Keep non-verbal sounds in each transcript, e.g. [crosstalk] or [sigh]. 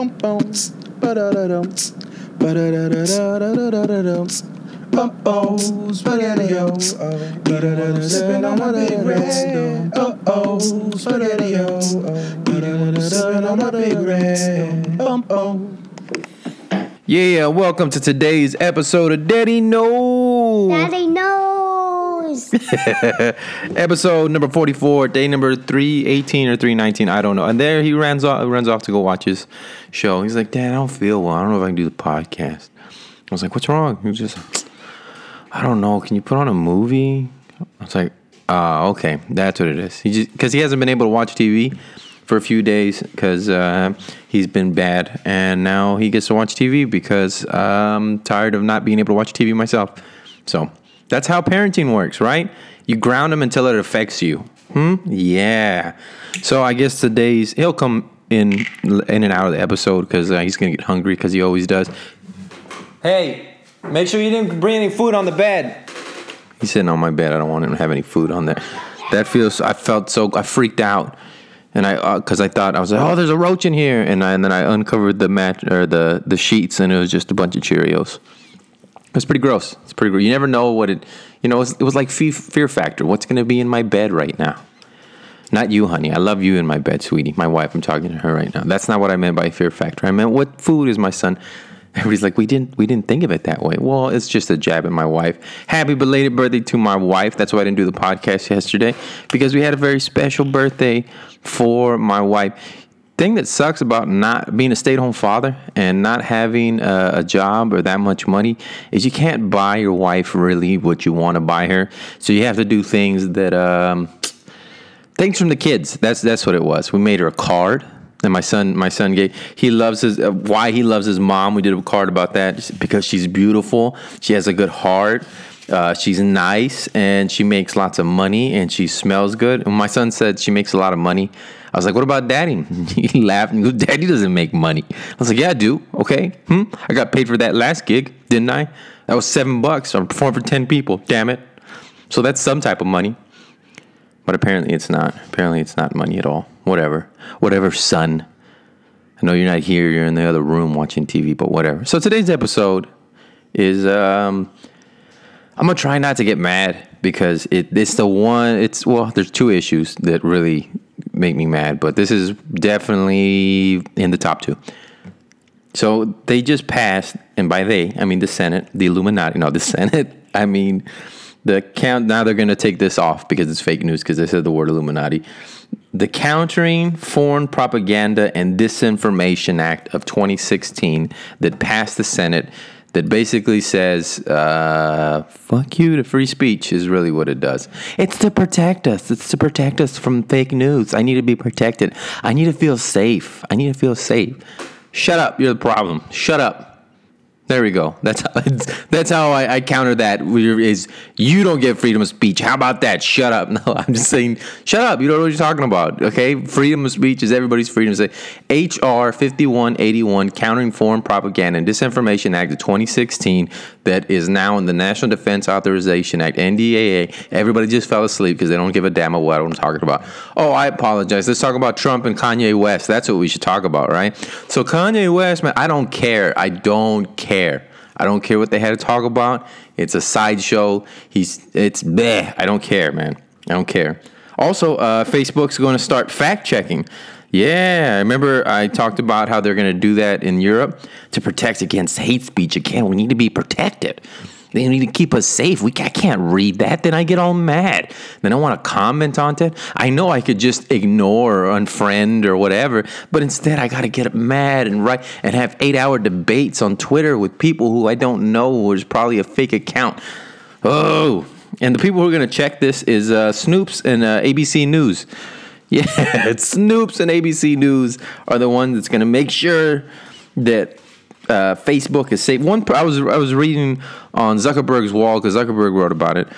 On my big red. On my big red. Yeah, welcome to today's episode of Daddy Knows. Daddy knows. [laughs] episode number 44, day number 318 or 319, I don't know. And there he runs off, runs off to go watch his show. He's like, Dad, I don't feel well. I don't know if I can do the podcast. I was like, What's wrong? He was just, I don't know. Can you put on a movie? I was like, uh, okay, that's what it is. He just because he hasn't been able to watch TV for a few days because uh, he's been bad, and now he gets to watch TV because I'm tired of not being able to watch TV myself. So that's how parenting works, right? You ground him until it affects you. Hmm. Yeah. So I guess today's he'll come in in and out of the episode because uh, he's gonna get hungry because he always does. Hey, make sure you didn't bring any food on the bed. He's sitting on my bed. I don't want him to have any food on there. That feels. I felt so. I freaked out, and I because I thought I was like, oh, there's a roach in here, and, I, and then I uncovered the mat or the the sheets, and it was just a bunch of Cheerios. It's pretty gross. It's pretty gross. You never know what it. You know, it was, it was like fe- fear factor. What's going to be in my bed right now? Not you, honey. I love you in my bed, sweetie. My wife. I'm talking to her right now. That's not what I meant by fear factor. I meant what food is my son. [laughs] Everybody's like, we didn't we didn't think of it that way. Well, it's just a jab at my wife. Happy belated birthday to my wife. That's why I didn't do the podcast yesterday because we had a very special birthday for my wife. Thing that sucks about not being a stay-at-home father and not having a, a job or that much money is you can't buy your wife really what you want to buy her. So you have to do things that um, things from the kids. That's that's what it was. We made her a card. And my son, my son gave. He loves his. Uh, why he loves his mom? We did a card about that because she's beautiful. She has a good heart. Uh, she's nice and she makes lots of money and she smells good. And my son said she makes a lot of money. I was like, "What about Daddy?" [laughs] he laughed and goes, "Daddy doesn't make money." I was like, "Yeah, I do. Okay. Hmm. I got paid for that last gig, didn't I? That was seven bucks. I performed for ten people. Damn it. So that's some type of money." But apparently it's not. Apparently it's not money at all. Whatever. Whatever, son. I know you're not here, you're in the other room watching TV, but whatever. So today's episode is um I'm gonna try not to get mad because it it's the one it's well, there's two issues that really make me mad, but this is definitely in the top two. So they just passed, and by they, I mean the Senate, the Illuminati, no, the [laughs] Senate, I mean the count now they're to take this off because it's fake news because they said the word Illuminati. The Countering Foreign Propaganda and Disinformation Act of 2016 that passed the Senate that basically says, uh, fuck you to free speech is really what it does. It's to protect us. It's to protect us from fake news. I need to be protected. I need to feel safe. I need to feel safe. Shut up. You're the problem. Shut up. There we go. That's how, [laughs] that's how I, I counter that. Is you don't get freedom of speech. How about that? Shut up. [laughs] No, I'm just saying, shut up. You don't know what you're talking about. Okay, freedom of speech is everybody's freedom say. HR 5181, Countering Foreign Propaganda and Disinformation Act of 2016, that is now in the National Defense Authorization Act (NDAA). Everybody just fell asleep because they don't give a damn about what I'm talking about. Oh, I apologize. Let's talk about Trump and Kanye West. That's what we should talk about, right? So Kanye West, man, I don't care. I don't care. I don't care what they had to talk about. It's a sideshow. He's it's bleh. I don't care, man. I don't care. Also, uh, Facebook's going to start fact checking. Yeah, I remember I talked about how they're going to do that in Europe to protect against hate speech. Again, we need to be protected. They need to keep us safe. We I can't read that. Then I get all mad. Then I want to comment on it. I know I could just ignore or unfriend or whatever, but instead I got to get mad and write and have eight hour debates on Twitter with people who I don't know, or is probably a fake account. Oh, and the people who are going to check this is uh, Snopes and uh, ABC News. [laughs] Yeah, Snopes and ABC News are the ones that's going to make sure that uh, Facebook is safe. One, I was I was reading on Zuckerberg's wall because Zuckerberg wrote about it.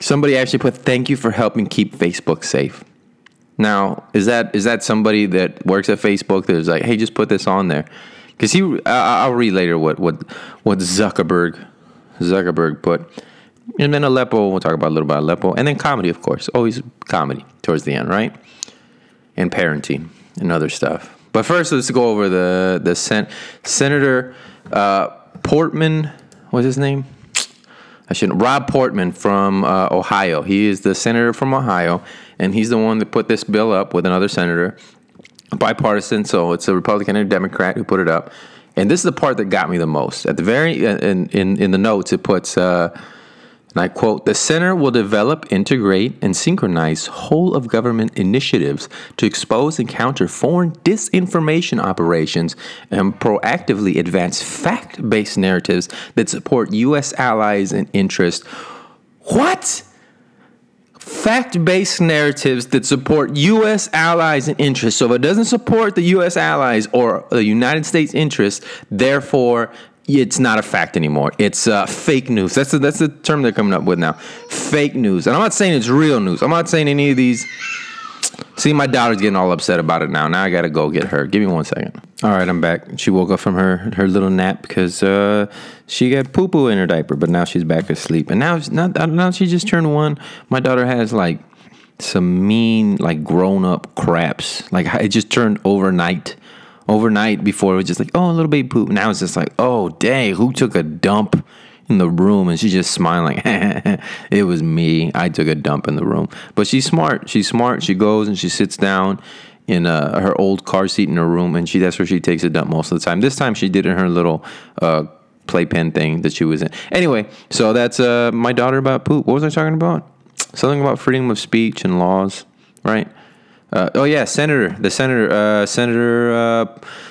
Somebody actually put, "Thank you for helping keep Facebook safe." Now, is that is that somebody that works at Facebook that's like, "Hey, just put this on there"? Because he, I, I'll read later what what what Zuckerberg Zuckerberg put. And then Aleppo, we'll talk about a little about Aleppo, and then comedy, of course, always comedy towards the end, right? And parenting and other stuff. But first, let's go over the the sen- Senator uh, Portman. What's his name? I shouldn't. Rob Portman from uh, Ohio. He is the senator from Ohio, and he's the one that put this bill up with another senator, bipartisan. So it's a Republican and a Democrat who put it up. And this is the part that got me the most. At the very in in, in the notes, it puts. Uh, and I quote, the center will develop, integrate, and synchronize whole of government initiatives to expose and counter foreign disinformation operations and proactively advance fact based narratives that support U.S. allies and interests. What? Fact based narratives that support U.S. allies and interests. So if it doesn't support the U.S. allies or the United States interests, therefore it's not a fact anymore. It's uh, fake news. That's the, that's the term they're coming up with now. Fake news. And I'm not saying it's real news. I'm not saying any of these. See, my daughter's getting all upset about it now. Now I gotta go get her. Give me one second. All right, I'm back. She woke up from her her little nap because uh, she got poo poo in her diaper, but now she's back asleep. And now, not now she just turned one. My daughter has like some mean, like grown up craps. Like it just turned overnight overnight before it was just like, oh, a little baby poop. Now it's just like, oh, dang, who took a dump in the room? And she's just smiling. [laughs] it was me. I took a dump in the room. But she's smart. She's smart. She goes and she sits down in uh, her old car seat in her room, and she that's where she takes a dump most of the time. This time she did in her little uh, playpen thing that she was in. Anyway, so that's uh, my daughter about poop. What was I talking about? Something about freedom of speech and laws, right? Uh, oh yeah, Senator, the Senator, uh, Senator, uh,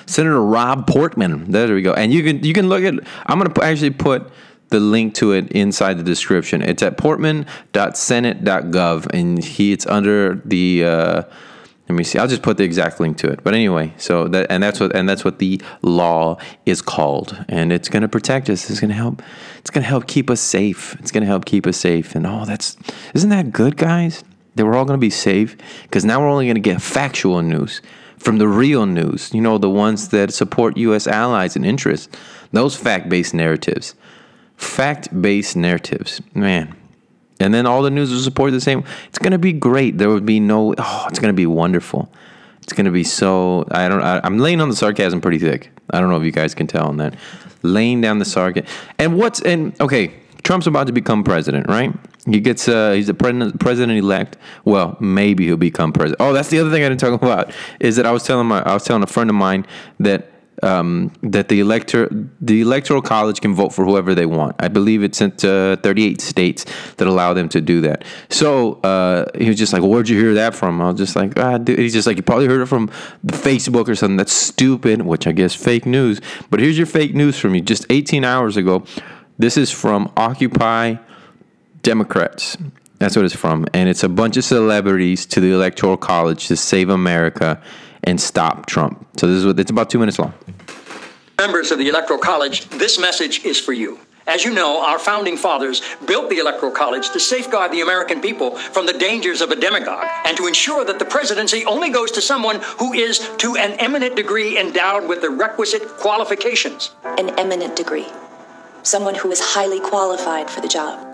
Senator Rob Portman. There we go. And you can you can look at. I'm gonna actually put the link to it inside the description. It's at portman.senate.gov, and he it's under the. Uh, let me see. I'll just put the exact link to it. But anyway, so that and that's what and that's what the law is called, and it's going to protect us. It's going to help. It's going to help keep us safe. It's going to help keep us safe. And oh, that's isn't that good, guys? That we're all going to be safe because now we're only going to get factual news from the real news, you know, the ones that support U.S. allies and interests, those fact based narratives. Fact based narratives, man. And then all the news will support the same. It's going to be great. There would be no, oh, it's going to be wonderful. It's going to be so, I don't, I, I'm laying on the sarcasm pretty thick. I don't know if you guys can tell on that. Laying down the sarcasm. And what's, and okay, Trump's about to become president, right? He gets uh, he's the president elect. Well, maybe he'll become president. Oh, that's the other thing I didn't talk [laughs] about is that I was telling my I was telling a friend of mine that um, that the elector the electoral college can vote for whoever they want. I believe it's in uh, 38 states that allow them to do that. So uh, he was just like, "Where'd you hear that from?" I was just like, ah, dude. He's just like, "You probably heard it from Facebook or something that's stupid," which I guess fake news. But here's your fake news for me. Just 18 hours ago, this is from Occupy Democrats. That's what it's from. And it's a bunch of celebrities to the Electoral College to save America and stop Trump. So this is what it's about two minutes long. Members of the Electoral College, this message is for you. As you know, our founding fathers built the Electoral College to safeguard the American people from the dangers of a demagogue and to ensure that the presidency only goes to someone who is, to an eminent degree, endowed with the requisite qualifications. An eminent degree someone who is highly qualified for the job.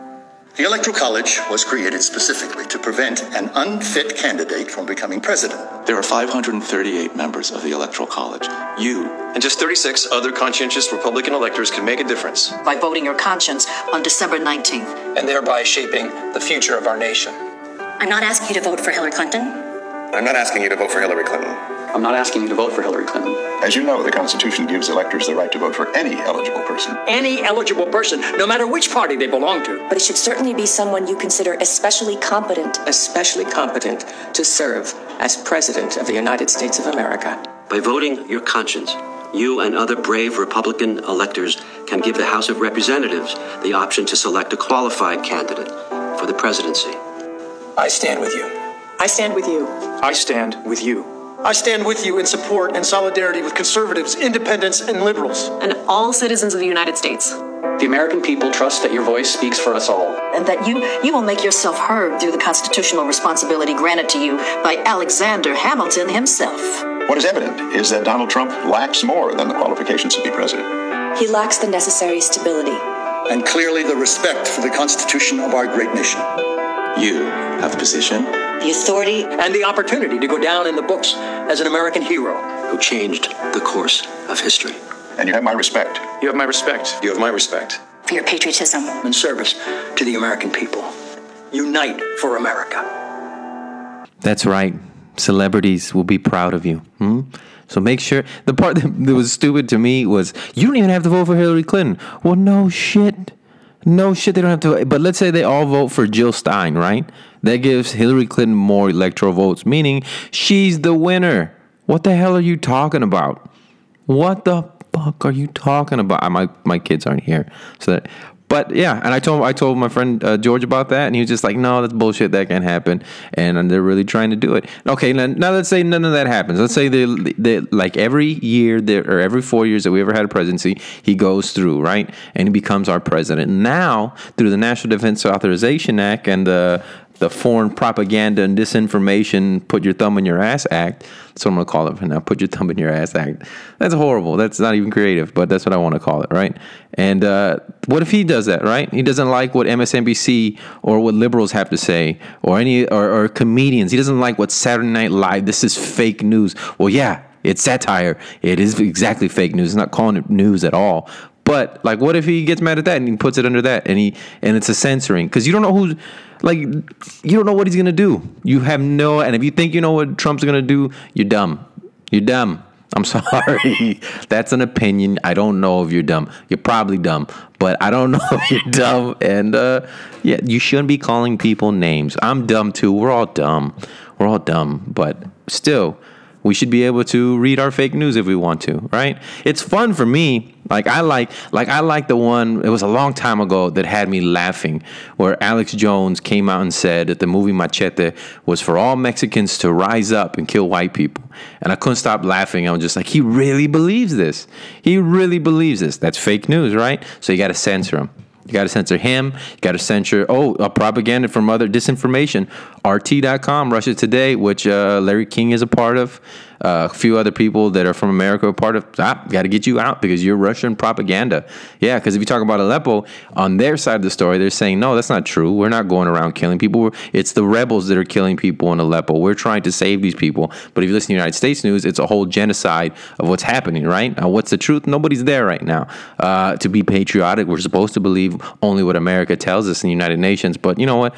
The Electoral College was created specifically to prevent an unfit candidate from becoming president. There are 538 members of the Electoral College. You and just 36 other conscientious Republican electors can make a difference by voting your conscience on December 19th and thereby shaping the future of our nation. I'm not asking you to vote for Hillary Clinton. I'm not asking you to vote for Hillary Clinton. I'm not asking you to vote for Hillary Clinton. As you know, the Constitution gives electors the right to vote for any eligible person. Any eligible person, no matter which party they belong to. But it should certainly be someone you consider especially competent. Especially competent to serve as President of the United States of America. By voting your conscience, you and other brave Republican electors can give the House of Representatives the option to select a qualified candidate for the presidency. I stand with you. I stand with you. I stand with you. I stand with you in support and solidarity with conservatives, independents, and liberals. And all citizens of the United States. The American people trust that your voice speaks for us all. And that you, you will make yourself heard through the constitutional responsibility granted to you by Alexander Hamilton himself. What is evident is that Donald Trump lacks more than the qualifications to be president. He lacks the necessary stability. And clearly the respect for the Constitution of our great nation. You have the position the authority, and the opportunity to go down in the books as an American hero. who changed the course of history. And you have my respect. You have my respect. You have my respect. For your patriotism. And service to the American people. Unite for America. That's right. Celebrities will be proud of you. Hmm? So make sure. The part that was stupid to me was you don't even have to vote for Hillary Clinton. Well, no shit. No shit, they don't have to. But let's say they all vote for Jill Stein, right? That gives Hillary Clinton more electoral votes, meaning she's the winner. What the hell are you talking about? What the fuck are you talking about? My my kids aren't here, so that. But yeah, and I told I told my friend uh, George about that, and he was just like, "No, that's bullshit. That can't happen." And they're really trying to do it. Okay, now, now let's say none of that happens. Let's say they like every year that, or every four years that we ever had a presidency, he goes through right, and he becomes our president. Now through the National Defense Authorization Act and the the Foreign Propaganda and Disinformation Put Your Thumb in Your Ass Act. That's what I'm to call it for now. Put Your Thumb in Your Ass Act. That's horrible. That's not even creative, but that's what I want to call it, right? And uh, what if he does that, right? He doesn't like what MSNBC or what liberals have to say or any or, or comedians. He doesn't like what Saturday Night Live. This is fake news. Well, yeah, it's satire. It is exactly fake news. It's not calling it news at all. But like, what if he gets mad at that and he puts it under that and he and it's a censoring because you don't know who's like you don't know what he's gonna do. You have no, and if you think you know what Trump's gonna do, you're dumb. You're dumb. I'm [laughs] sorry. That's an opinion. I don't know if you're dumb. You're probably dumb, but I don't [laughs] know if you're dumb. And uh, yeah, you shouldn't be calling people names. I'm dumb too. We're all dumb. We're all dumb, but still we should be able to read our fake news if we want to, right? It's fun for me. Like I like like I like the one it was a long time ago that had me laughing where Alex Jones came out and said that the movie Machete was for all Mexicans to rise up and kill white people. And I couldn't stop laughing. I was just like, he really believes this. He really believes this. That's fake news, right? So you got to censor him. You got to censor him. You got to censor, oh, propaganda from other disinformation. RT.com, Russia Today, which uh, Larry King is a part of. Uh, a few other people that are from America are part of. Ah, got to get you out because you're Russian propaganda. Yeah, because if you talk about Aleppo, on their side of the story, they're saying, no, that's not true. We're not going around killing people. It's the rebels that are killing people in Aleppo. We're trying to save these people. But if you listen to United States news, it's a whole genocide of what's happening, right? Now, what's the truth? Nobody's there right now. Uh, to be patriotic, we're supposed to believe only what America tells us in the United Nations. But you know what?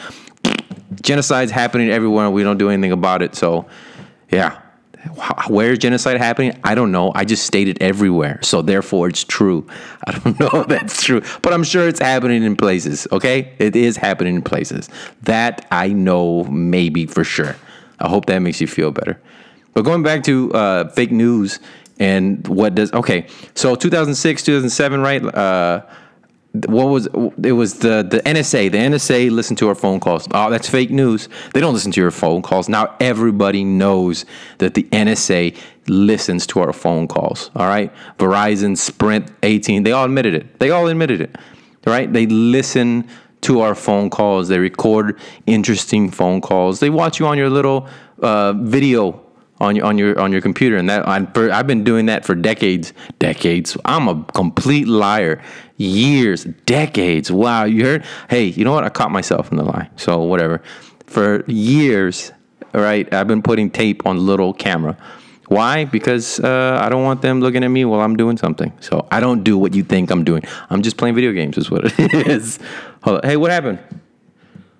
Genocide's happening everywhere, we don't do anything about it. So, yeah. Where is genocide happening? I don't know. I just state it everywhere. So therefore it's true. [laughs] I don't know if that's true. But I'm sure it's happening in places, okay? It is happening in places. That I know maybe for sure. I hope that makes you feel better. But going back to uh, fake news and what does okay, so 2006, 2007, right? Uh, what was it was the the NSA the NSA listened to our phone calls. Oh that's fake news. They don't listen to your phone calls. Now everybody knows that the NSA listens to our phone calls all right? Verizon Sprint AT&T they all admitted it. They all admitted it right? They listen to our phone calls. They record interesting phone calls. They watch you on your little uh, video on your on your on your computer. And that i have been doing that for decades decades. I'm a complete liar years decades. Wow you heard? Hey you know what? I caught myself in the lie so whatever. For years right i've been putting tape on little camera. Why? Because uh, i don't want them looking at me while i'm doing something. So i don't do what you think i'm doing. I'm just playing video games is what it [laughs] is. Hold on. hey what happened?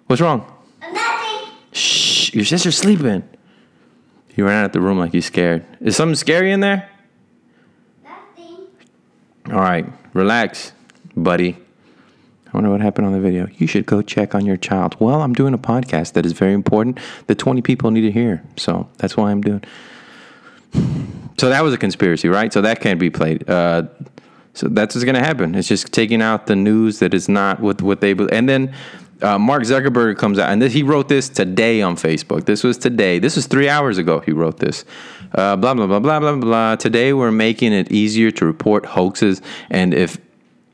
What's wrong? Nothing. shh. Your sister's sleeping. He ran out of the room like he's scared. Is something scary in there? Nothing. All right, relax, buddy. I wonder what happened on the video. You should go check on your child. Well, I'm doing a podcast that is very important that 20 people need to hear. So that's why I'm doing. So that was a conspiracy, right? So that can't be played. Uh, so that's what's going to happen. It's just taking out the news that is not what what they and then uh, Mark Zuckerberg comes out, and this, he wrote this today on Facebook. This was today. This was three hours ago. He wrote this. Uh, blah blah blah blah blah blah. Today we're making it easier to report hoaxes, and if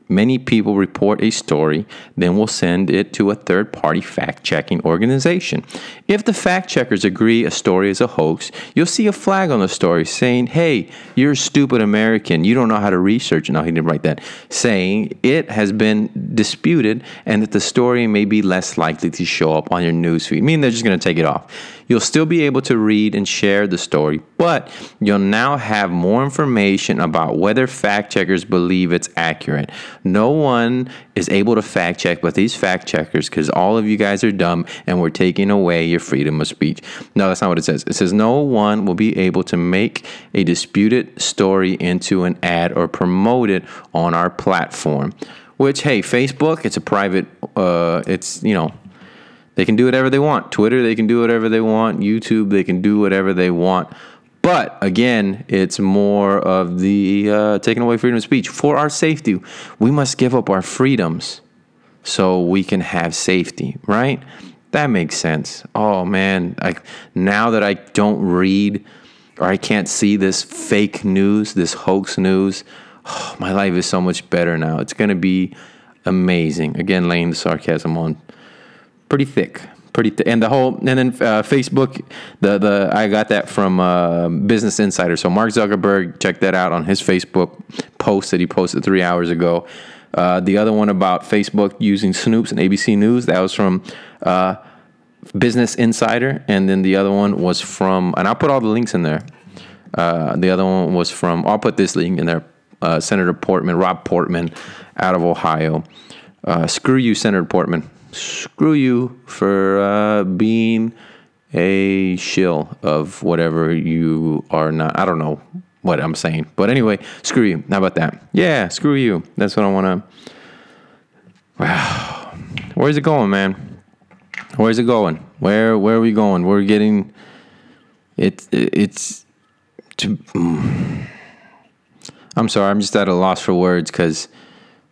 many people report a story, then we'll send it to a third party fact checking organization. If the fact checkers agree a story is a hoax, you'll see a flag on the story saying, Hey, you're a stupid American. You don't know how to research. No, he didn't write that. Saying it has been disputed and that the story may be less likely to show up on your newsfeed. Meaning they're just going to take it off. You'll still be able to read and share the story, but you'll now have more information about whether fact checkers believe it's accurate. No one is able to fact check but these fact checkers because all of you guys are dumb and we're taking away your freedom of speech. No, that's not what it says. It says no one will be able to make a disputed story into an ad or promote it on our platform. Which, hey, Facebook, it's a private, uh, it's, you know, they can do whatever they want. Twitter, they can do whatever they want. YouTube, they can do whatever they want. But again, it's more of the uh, taking away freedom of speech for our safety. We must give up our freedoms so we can have safety, right? That makes sense. Oh man, like now that I don't read or I can't see this fake news, this hoax news, oh, my life is so much better now. It's gonna be amazing. Again, laying the sarcasm on pretty thick, pretty th- and the whole and then uh, Facebook. The the I got that from uh, Business Insider. So Mark Zuckerberg, check that out on his Facebook post that he posted three hours ago. Uh, the other one about Facebook using Snopes and ABC News that was from uh, Business Insider, and then the other one was from and I'll put all the links in there. Uh, the other one was from I'll put this link in there. Uh, Senator Portman, Rob Portman, out of Ohio. screw you, Senator Portman screw you for uh, being a shill of whatever you are not. I don't know what I'm saying. But anyway, screw you. How about that? Yeah, screw you. That's what I want to. Wow. Where's it going, man? Where's it going? Where where are we going? We're getting it it's to. [sighs] I'm sorry, I'm just at a loss for words cuz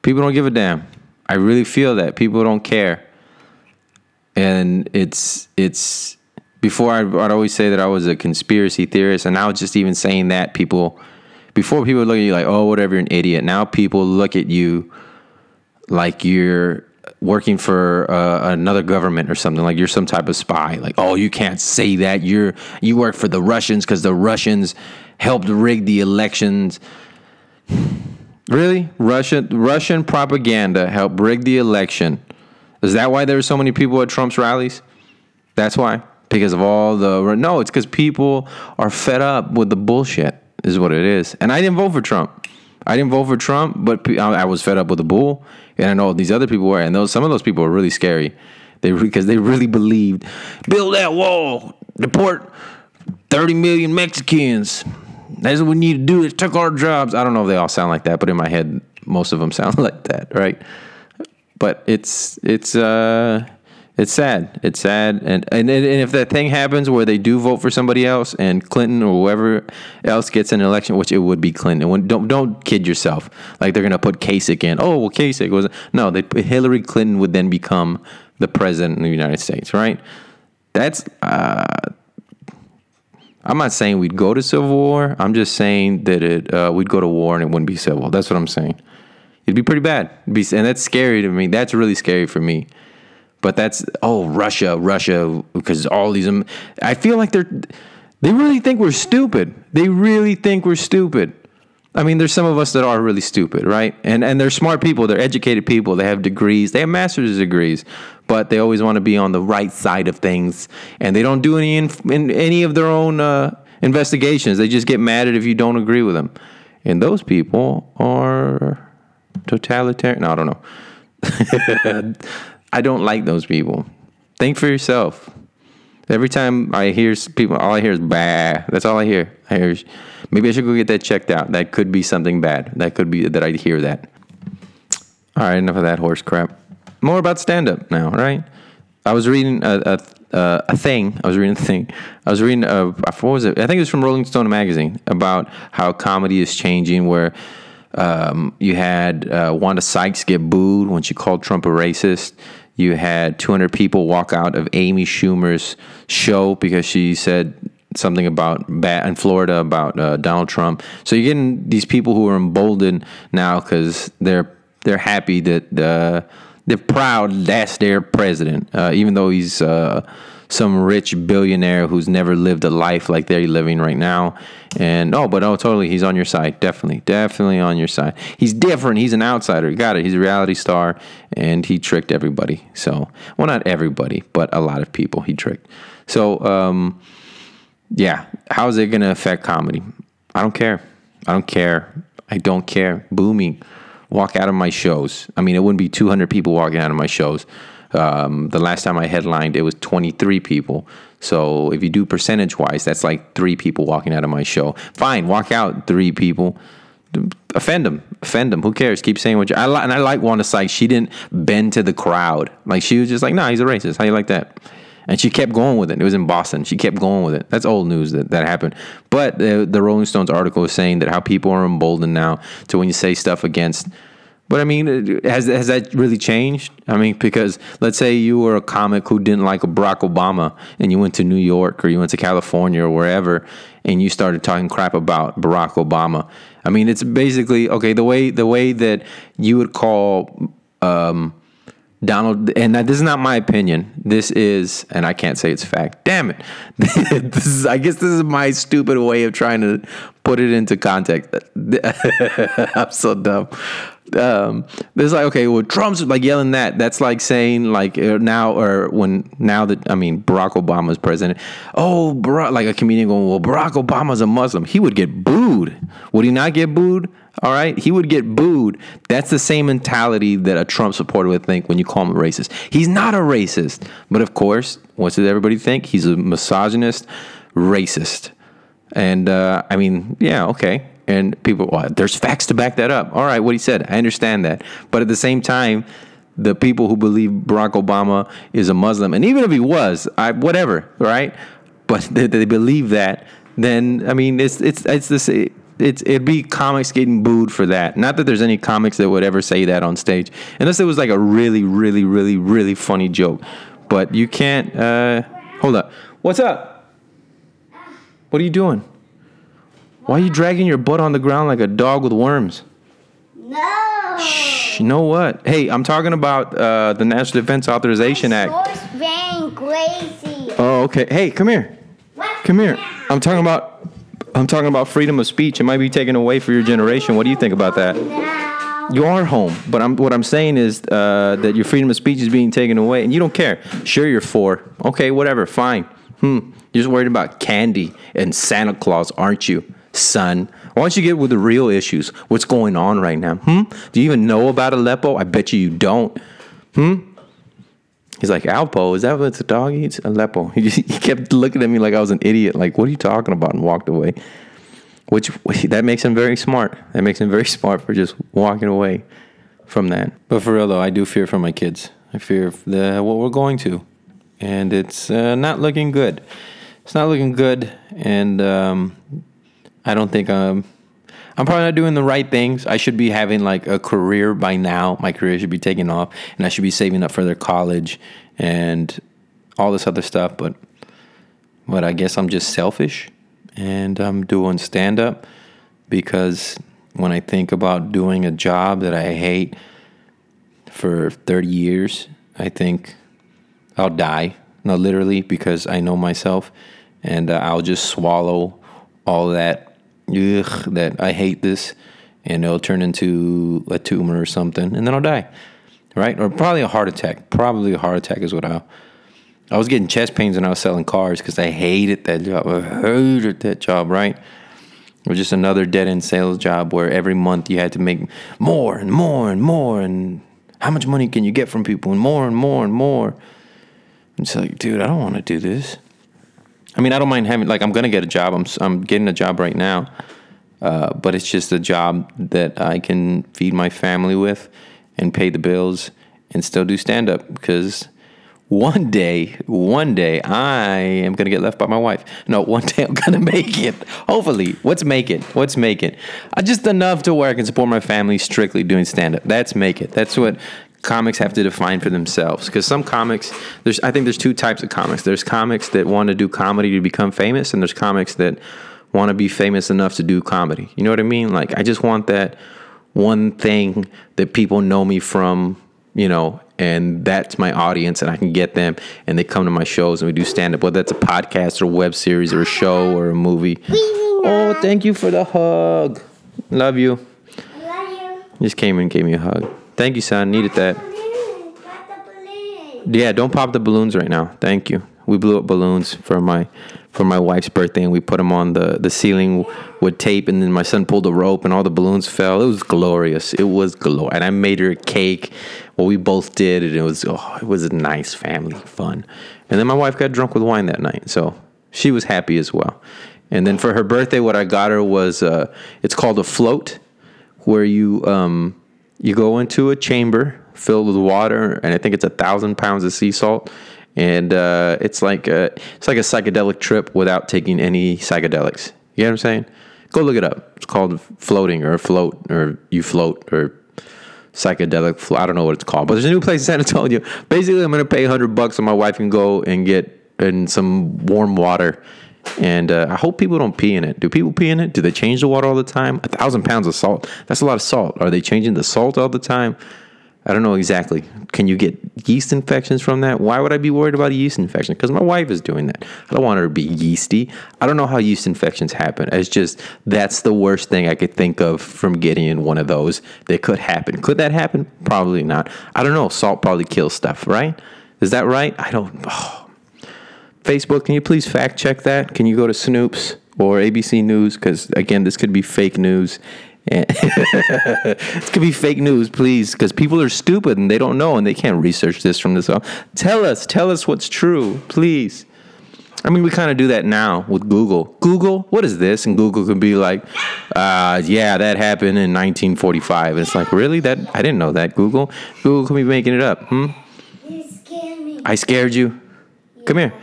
people don't give a damn. I really feel that people don't care and it's it's before I'd, I'd, always say that I was a conspiracy theorist, and now just even saying that people before people look at you like oh whatever you're an idiot. Now people look at you like you're working for uh, another government or something like you're some type of spy like oh you can't say that. You're you work for the Russians because the Russians helped rig the elections. Really? Russian Russian propaganda helped rig the election is that why there were so many people at Trump's rallies? That's why. Because of all the no, it's because people are fed up with the bullshit. Is what it is. And I didn't vote for Trump. I didn't vote for Trump, but I was fed up with the bull, and I know these other people were. And those some of those people were really scary. They because they really believed build that wall, deport thirty million Mexicans. That's what we need to do. It took our jobs. I don't know if they all sound like that, but in my head, most of them [laughs] sound like that, right? But it's it's uh it's sad. It's sad, and, and and if that thing happens where they do vote for somebody else, and Clinton or whoever else gets an election, which it would be Clinton. When, don't don't kid yourself. Like they're gonna put Kasich in. Oh well, Kasich was no. They Hillary Clinton would then become the president of the United States, right? That's. Uh, I'm not saying we'd go to civil war. I'm just saying that it uh, we'd go to war and it wouldn't be civil. That's what I'm saying. It'd be pretty bad. Be, and that's scary to me. That's really scary for me. But that's oh Russia, Russia, because all these. I feel like they're they really think we're stupid. They really think we're stupid. I mean, there's some of us that are really stupid, right? And and they're smart people. They're educated people. They have degrees. They have master's degrees, but they always want to be on the right side of things, and they don't do any in, in any of their own uh, investigations. They just get mad at if you don't agree with them. And those people are totalitarian. No, I don't know. [laughs] I don't like those people. Think for yourself. Every time I hear people, all I hear is bah. That's all I hear. I hear maybe I should go get that checked out. That could be something bad. That could be that I hear that. All right, enough of that horse crap. More about stand up now, right? I was reading a, a, a, thing. I was reading a thing. I was reading, a, what was it? I think it was from Rolling Stone magazine about how comedy is changing, where um, you had uh, Wanda Sykes get booed when she called Trump a racist. You had 200 people walk out of Amy Schumer's show because she said something about bad in Florida about uh, Donald Trump. So you're getting these people who are emboldened now because they're they're happy that uh, they're proud that's their president, uh, even though he's uh, some rich billionaire who's never lived a life like they're living right now. And oh, but oh, totally, he's on your side. Definitely, definitely on your side. He's different. He's an outsider. Got it. He's a reality star, and he tricked everybody. So, well, not everybody, but a lot of people he tricked. So, um, yeah, how is it going to affect comedy? I don't care. I don't care. I don't care. Booming, walk out of my shows. I mean, it wouldn't be 200 people walking out of my shows. Um, the last time I headlined, it was 23 people. So if you do percentage wise, that's like three people walking out of my show. Fine, walk out three people. Offend them, offend them. Who cares? Keep saying what you. I like, and I like Wanda Sykes. She didn't bend to the crowd. Like she was just like, "Nah, he's a racist." How you like that? And she kept going with it. It was in Boston. She kept going with it. That's old news that that happened. But the, the Rolling Stones article is saying that how people are emboldened now to when you say stuff against. But I mean, has has that really changed? I mean, because let's say you were a comic who didn't like Barack Obama, and you went to New York or you went to California or wherever, and you started talking crap about Barack Obama. I mean, it's basically okay. The way the way that you would call. Um, Donald, and this is not my opinion. This is, and I can't say it's fact. Damn it! [laughs] this is, I guess this is my stupid way of trying to put it into context. [laughs] I'm so dumb. Um, it's like okay, well, Trump's like yelling that. That's like saying like uh, now or when now that I mean Barack Obama's president. Oh, Barack, like a comedian going, well, Barack Obama's a Muslim. He would get booed. Would he not get booed? All right, he would get booed. That's the same mentality that a Trump supporter would think when you call him a racist. He's not a racist, but of course, what does everybody think? He's a misogynist, racist. And uh, I mean, yeah, okay. And people, well, there's facts to back that up. All right, what he said, I understand that. But at the same time, the people who believe Barack Obama is a Muslim, and even if he was, I, whatever, right? But [laughs] they, they believe that. Then I mean, it's it's it's this it's it'd be comics getting booed for that. Not that there's any comics that would ever say that on stage, unless it was like a really, really, really, really funny joke. But you can't. Uh, hold up. What's up? What are you doing? Why are you dragging your butt on the ground like a dog with worms? No. Shh. You know what? Hey, I'm talking about uh, the National Defense Authorization Act. Source being crazy. Oh, okay. Hey, come here. Come here. I'm talking about I'm talking about freedom of speech. It might be taken away for your generation. What do you think about that? You are home, but I'm, what I'm saying is uh, that your freedom of speech is being taken away, and you don't care. Sure, you're for. Okay, whatever, fine. Hmm. You're just worried about candy and Santa Claus, aren't you, son? Why don't you get with the real issues? What's going on right now? Hmm. Do you even know about Aleppo? I bet you you don't. Hmm. He's like, Alpo, is that what the dog eats? Aleppo. He, [laughs] just, he kept looking at me like I was an idiot. Like, what are you talking about? And walked away. Which, [laughs] that makes him very smart. That makes him very smart for just walking away from that. But for real, though, I do fear for my kids. I fear the, what we're going to. And it's uh, not looking good. It's not looking good. And um, I don't think I'm I'm probably not doing the right things. I should be having like a career by now. My career should be taking off, and I should be saving up for their college and all this other stuff. But, but I guess I'm just selfish, and I'm doing stand up because when I think about doing a job that I hate for 30 years, I think I'll die. Not literally, because I know myself, and uh, I'll just swallow all that ugh, that I hate this, and it'll turn into a tumor or something, and then I'll die, right? Or probably a heart attack. Probably a heart attack is what I'll. I was getting chest pains when I was selling cars because I hated that job. I hated that job, right? It was just another dead end sales job where every month you had to make more and more and more, and how much money can you get from people, and more and more and more. It's like, dude, I don't want to do this. I mean, I don't mind having like I'm gonna get a job. I'm I'm getting a job right now, uh, but it's just a job that I can feed my family with and pay the bills and still do stand up because one day, one day I am gonna get left by my wife. No, one day I'm gonna [laughs] make it. Hopefully, what's make it? What's make it? Uh, just enough to where I can support my family strictly doing stand up. That's make it. That's what comics have to define for themselves. Because some comics there's i think there's two types of comics. There's comics that want to do comedy to become famous and there's comics that want to be famous enough to do comedy. You know what i mean? Like i just want that one thing that people know me from you know and that's my audience and i can get them and they come to my shows and we do stand up whether that's a podcast or a web series or a show or a movie. Oh thank you for the hug. Love you. I love you. Just came and gave me a hug Thank you, son. Needed that. Yeah, don't pop the balloons right now. Thank you. We blew up balloons for my for my wife's birthday, and we put them on the the ceiling with tape. And then my son pulled the rope, and all the balloons fell. It was glorious. It was glorious. And I made her a cake. Well, we both did, and it was oh, it was a nice family fun. And then my wife got drunk with wine that night, so she was happy as well. And then for her birthday, what I got her was uh, it's called a float, where you um, you go into a chamber filled with water, and I think it's a thousand pounds of sea salt, and uh, it's like a, it's like a psychedelic trip without taking any psychedelics. You know what I'm saying? Go look it up. It's called floating or float or you float or psychedelic. Flo- I don't know what it's called, but there's a new place in San Antonio. Basically, I'm gonna pay hundred bucks, and my wife can go and get in some warm water. And uh, I hope people don't pee in it. Do people pee in it? Do they change the water all the time? A thousand pounds of salt. That's a lot of salt. Are they changing the salt all the time? I don't know exactly. Can you get yeast infections from that? Why would I be worried about a yeast infection? Because my wife is doing that. I don't want her to be yeasty. I don't know how yeast infections happen. It's just that's the worst thing I could think of from getting in one of those that could happen. Could that happen? Probably not. I don't know. Salt probably kills stuff, right? Is that right? I don't. Oh. Facebook, can you please fact check that? Can you go to Snopes or ABC News? Because again, this could be fake news. [laughs] this could be fake news, please, because people are stupid and they don't know and they can't research this from this. Tell us, tell us what's true, please. I mean, we kind of do that now with Google. Google, what is this? And Google can be like, uh, yeah, that happened in 1945. And it's like, really? That I didn't know that. Google, Google can be making it up. Hmm? You scared me. I scared you. Come here.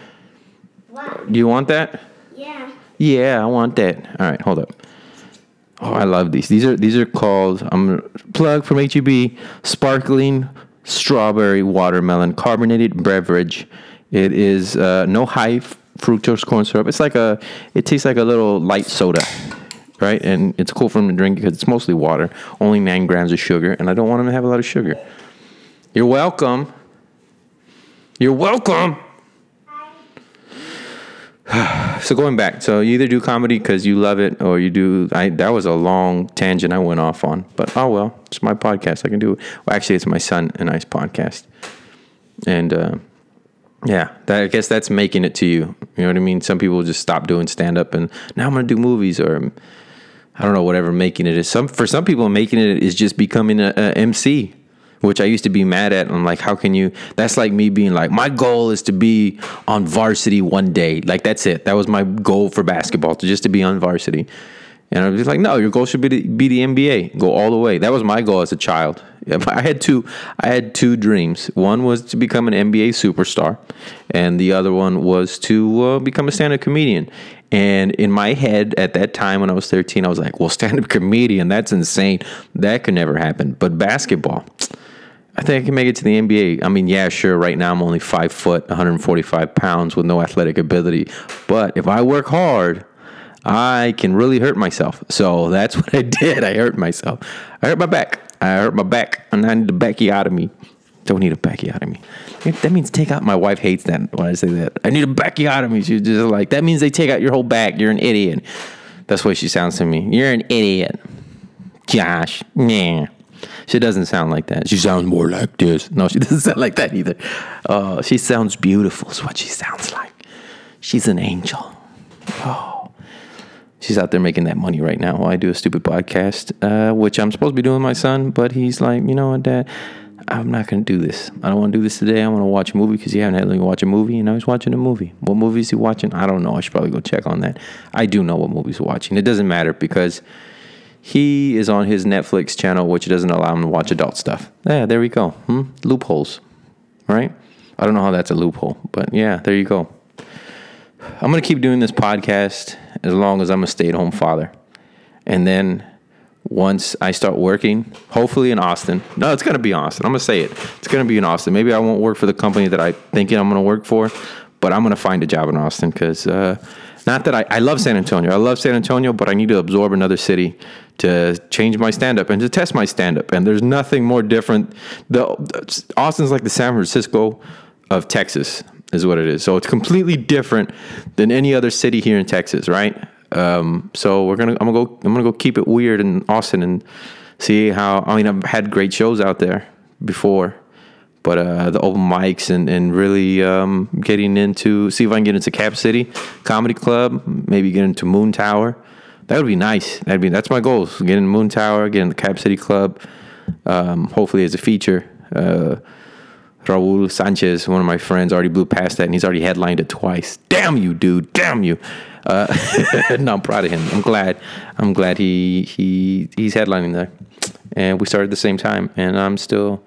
What? Do you want that? Yeah. Yeah, I want that. All right, hold up. Oh, I love these. These are these are called I'm gonna plug from HEB sparkling strawberry watermelon carbonated beverage. It is uh, no high fructose corn syrup. It's like a it tastes like a little light soda, right? And it's cool for them to drink because it's mostly water, only nine grams of sugar, and I don't want them to have a lot of sugar. You're welcome. You're welcome. So going back, so you either do comedy because you love it, or you do. I that was a long tangent I went off on, but oh well, it's my podcast. I can do it. Well, actually, it's my son and I's podcast, and uh, yeah, that, I guess that's making it to you. You know what I mean? Some people just stop doing stand up, and now I'm gonna do movies, or I don't know, whatever making it is. Some for some people, making it is just becoming a, a MC which I used to be mad at. I'm like, how can you? That's like me being like, my goal is to be on varsity one day. Like that's it. That was my goal for basketball, to just to be on varsity. And I was like, no, your goal should be to be the NBA. Go all the way. That was my goal as a child. [laughs] I had two. I had two dreams. One was to become an NBA superstar, and the other one was to uh, become a stand-up comedian. And in my head at that time when I was 13, I was like, well, stand-up [laughs] comedian, that's insane. That could never happen. But basketball, I think I can make it to the NBA. I mean, yeah, sure. Right now, I'm only five foot, 145 pounds with no athletic ability. But if I work hard, I can really hurt myself. So that's [laughs] what I did. I hurt myself. I hurt my back. I hurt my back, and I need a backiotomy. Don't need a backiotomy. That means take out. My wife hates that when I say that. I need a backiotomy. She's just like that means they take out your whole back. You're an idiot. That's what she sounds to me. You're an idiot, Josh. Yeah. She doesn't sound like that. She sounds more like this. No, she [laughs] doesn't sound like that either. Uh, she sounds beautiful, is what she sounds like. She's an angel. Oh. She's out there making that money right now while I do a stupid podcast, uh, which I'm supposed to be doing with my son, but he's like, you know what, Dad? I'm not going to do this. I don't want to do this today. I want to watch a movie because he haven't had to watch a movie, and I was watching a movie. What movie is he watching? I don't know. I should probably go check on that. I do know what movies watching. It doesn't matter because he is on his Netflix channel, which doesn't allow him to watch adult stuff. Yeah, there we go. Hmm? Loopholes, right? I don't know how that's a loophole, but yeah, there you go. I'm going to keep doing this podcast as long as I'm a stay at home father. And then once I start working, hopefully in Austin. No, it's going to be Austin. I'm going to say it. It's going to be in Austin. Maybe I won't work for the company that I thinking I'm going to work for, but I'm going to find a job in Austin because uh, not that I, I love San Antonio. I love San Antonio, but I need to absorb another city to change my stand up and to test my stand up. And there's nothing more different. The Austin's like the San Francisco of Texas is what it is. So it's completely different than any other city here in Texas, right? Um, so we're gonna I'm gonna go I'm gonna go keep it weird in Austin and see how I mean I've had great shows out there before, But uh, the open mics and, and really um, getting into, see if I can get into Cap City Comedy Club, maybe get into Moon Tower. That would be nice. That'd be that's my goals. Get in Moon Tower, get in the Cap City Club. Um, hopefully as a feature. Uh, Raul Sanchez, one of my friends, already blew past that, and he's already headlined it twice. Damn you, dude! Damn you! Uh, [laughs] no, I'm proud of him. I'm glad. I'm glad he he he's headlining there, and we started at the same time, and I'm still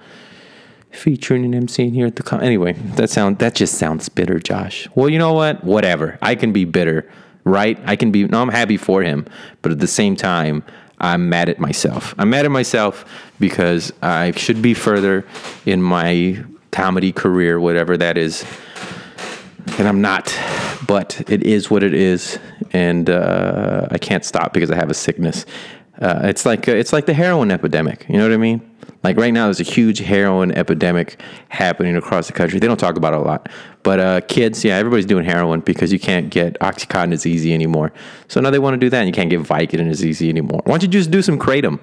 featuring and emceeing here at the. Con- anyway, that sound that just sounds bitter, Josh. Well, you know what? Whatever. I can be bitter, right? I can be. No, I'm happy for him, but at the same time, I'm mad at myself. I'm mad at myself because I should be further in my comedy career, whatever that is. And I'm not, but it is what it is, and uh, I can't stop because I have a sickness. Uh, it's like it's like the heroin epidemic. You know what I mean? Like right now, there's a huge heroin epidemic happening across the country. They don't talk about it a lot, but uh, kids, yeah, everybody's doing heroin because you can't get OxyContin as easy anymore. So now they want to do that, and you can't get Vicodin as easy anymore. Why don't you just do some kratom?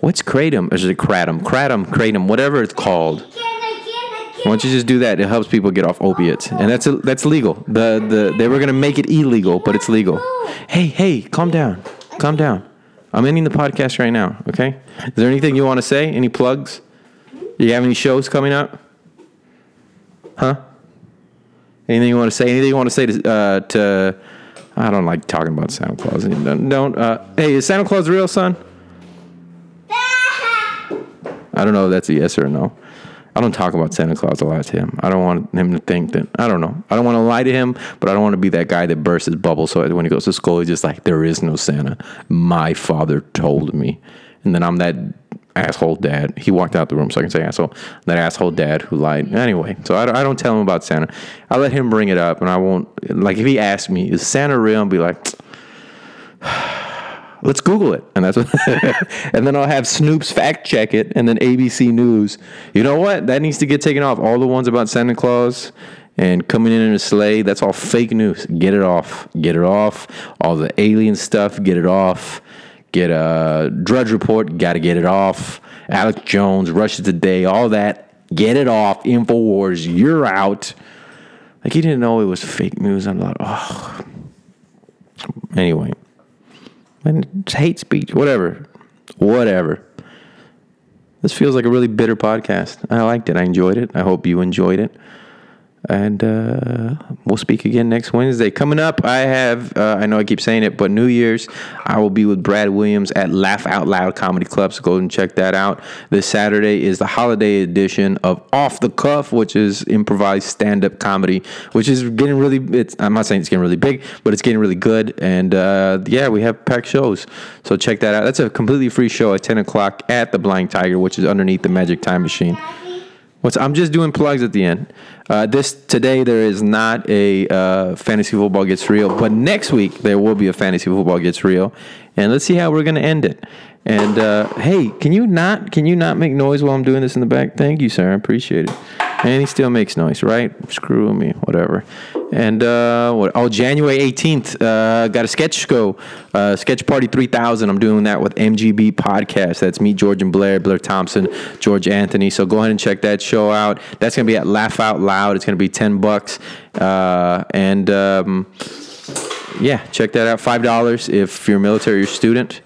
What's kratom? Or is it kratom? Kratom, kratom, whatever it's called. Why don't you just do that? It helps people get off opiates, and that's a, that's legal. The the they were gonna make it illegal, but it's legal. Hey hey, calm down, calm down. I'm ending the podcast right now. Okay. Is there anything you want to say? Any plugs? Do you have any shows coming up? Huh? Anything you want to say? Anything you want to say to, uh, to I don't like talking about Santa Claus. Don't. don't uh, hey, is Santa Claus real, son? [laughs] I don't know if that's a yes or a no. I don't talk about Santa Claus a lot to him. I don't want him to think that I don't know. I don't want to lie to him, but I don't want to be that guy that bursts his bubble. So when he goes to school, he's just like, "There is no Santa. My father told me," and then I'm that asshole dad. He walked out the room, so I can say asshole. That asshole dad who lied. Anyway, so I, I don't tell him about Santa. I let him bring it up, and I won't. Like if he asks me, "Is Santa real?" I'll be like. Let's Google it. And that's what, [laughs] and then I'll have Snopes fact check it, and then ABC News. You know what? That needs to get taken off. All the ones about Santa Claus and coming in in a sleigh, that's all fake news. Get it off. Get it off. All the alien stuff, get it off. Get a Drudge Report, got to get it off. Alex Jones, Russia Today, all that, get it off. Infowars, you're out. Like he didn't know it was fake news. I'm like, oh. Anyway, and it's hate speech, whatever, whatever. This feels like a really bitter podcast. I liked it. I enjoyed it. I hope you enjoyed it. And uh, we'll speak again next Wednesday. Coming up, I have, uh, I know I keep saying it, but New Year's, I will be with Brad Williams at Laugh Out Loud Comedy Club. So go and check that out. This Saturday is the holiday edition of Off the Cuff, which is improvised stand up comedy, which is getting really, it's, I'm not saying it's getting really big, but it's getting really good. And uh, yeah, we have packed shows. So check that out. That's a completely free show at 10 o'clock at the Blind Tiger, which is underneath the Magic Time Machine. What's, I'm just doing plugs at the end. Uh, this today there is not a uh, fantasy football gets real, but next week there will be a fantasy football gets real, and let's see how we're gonna end it. And uh, hey, can you not can you not make noise while I'm doing this in the back? Thank you, sir. I appreciate it. And he still makes noise, right? Screw me, whatever. And uh, what? Oh, January 18th, uh, got a sketch show, uh, Sketch Party 3000. I'm doing that with MGB Podcast. That's me, George and Blair, Blair Thompson, George Anthony. So go ahead and check that show out. That's gonna be at Laugh Out Loud. It's gonna be 10 bucks. Uh, and um, yeah, check that out. Five dollars if you're military or student.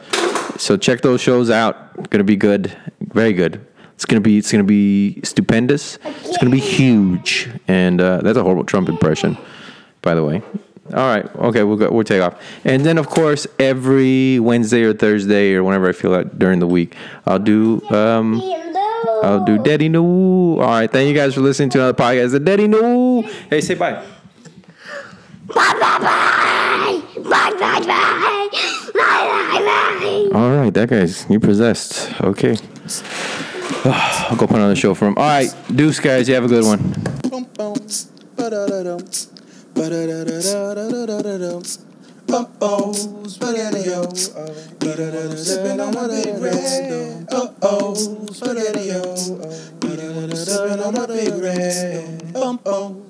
So check those shows out. Gonna be good, very good. It's gonna be it's gonna be stupendous. It's gonna be huge, and uh, that's a horrible Trump impression, by the way. All right, okay, we'll go, we'll take off, and then of course every Wednesday or Thursday or whenever I feel like during the week, I'll do um, I'll do Daddy No. All right, thank you guys for listening to another podcast. The Daddy No. Hey, say bye. Bye bye bye. Bye bye bye. Bye bye bye. All right, that guy's you possessed. Okay. I'll go put on the show for him. All right, deuce, guys. You have a good one. Uh-oh,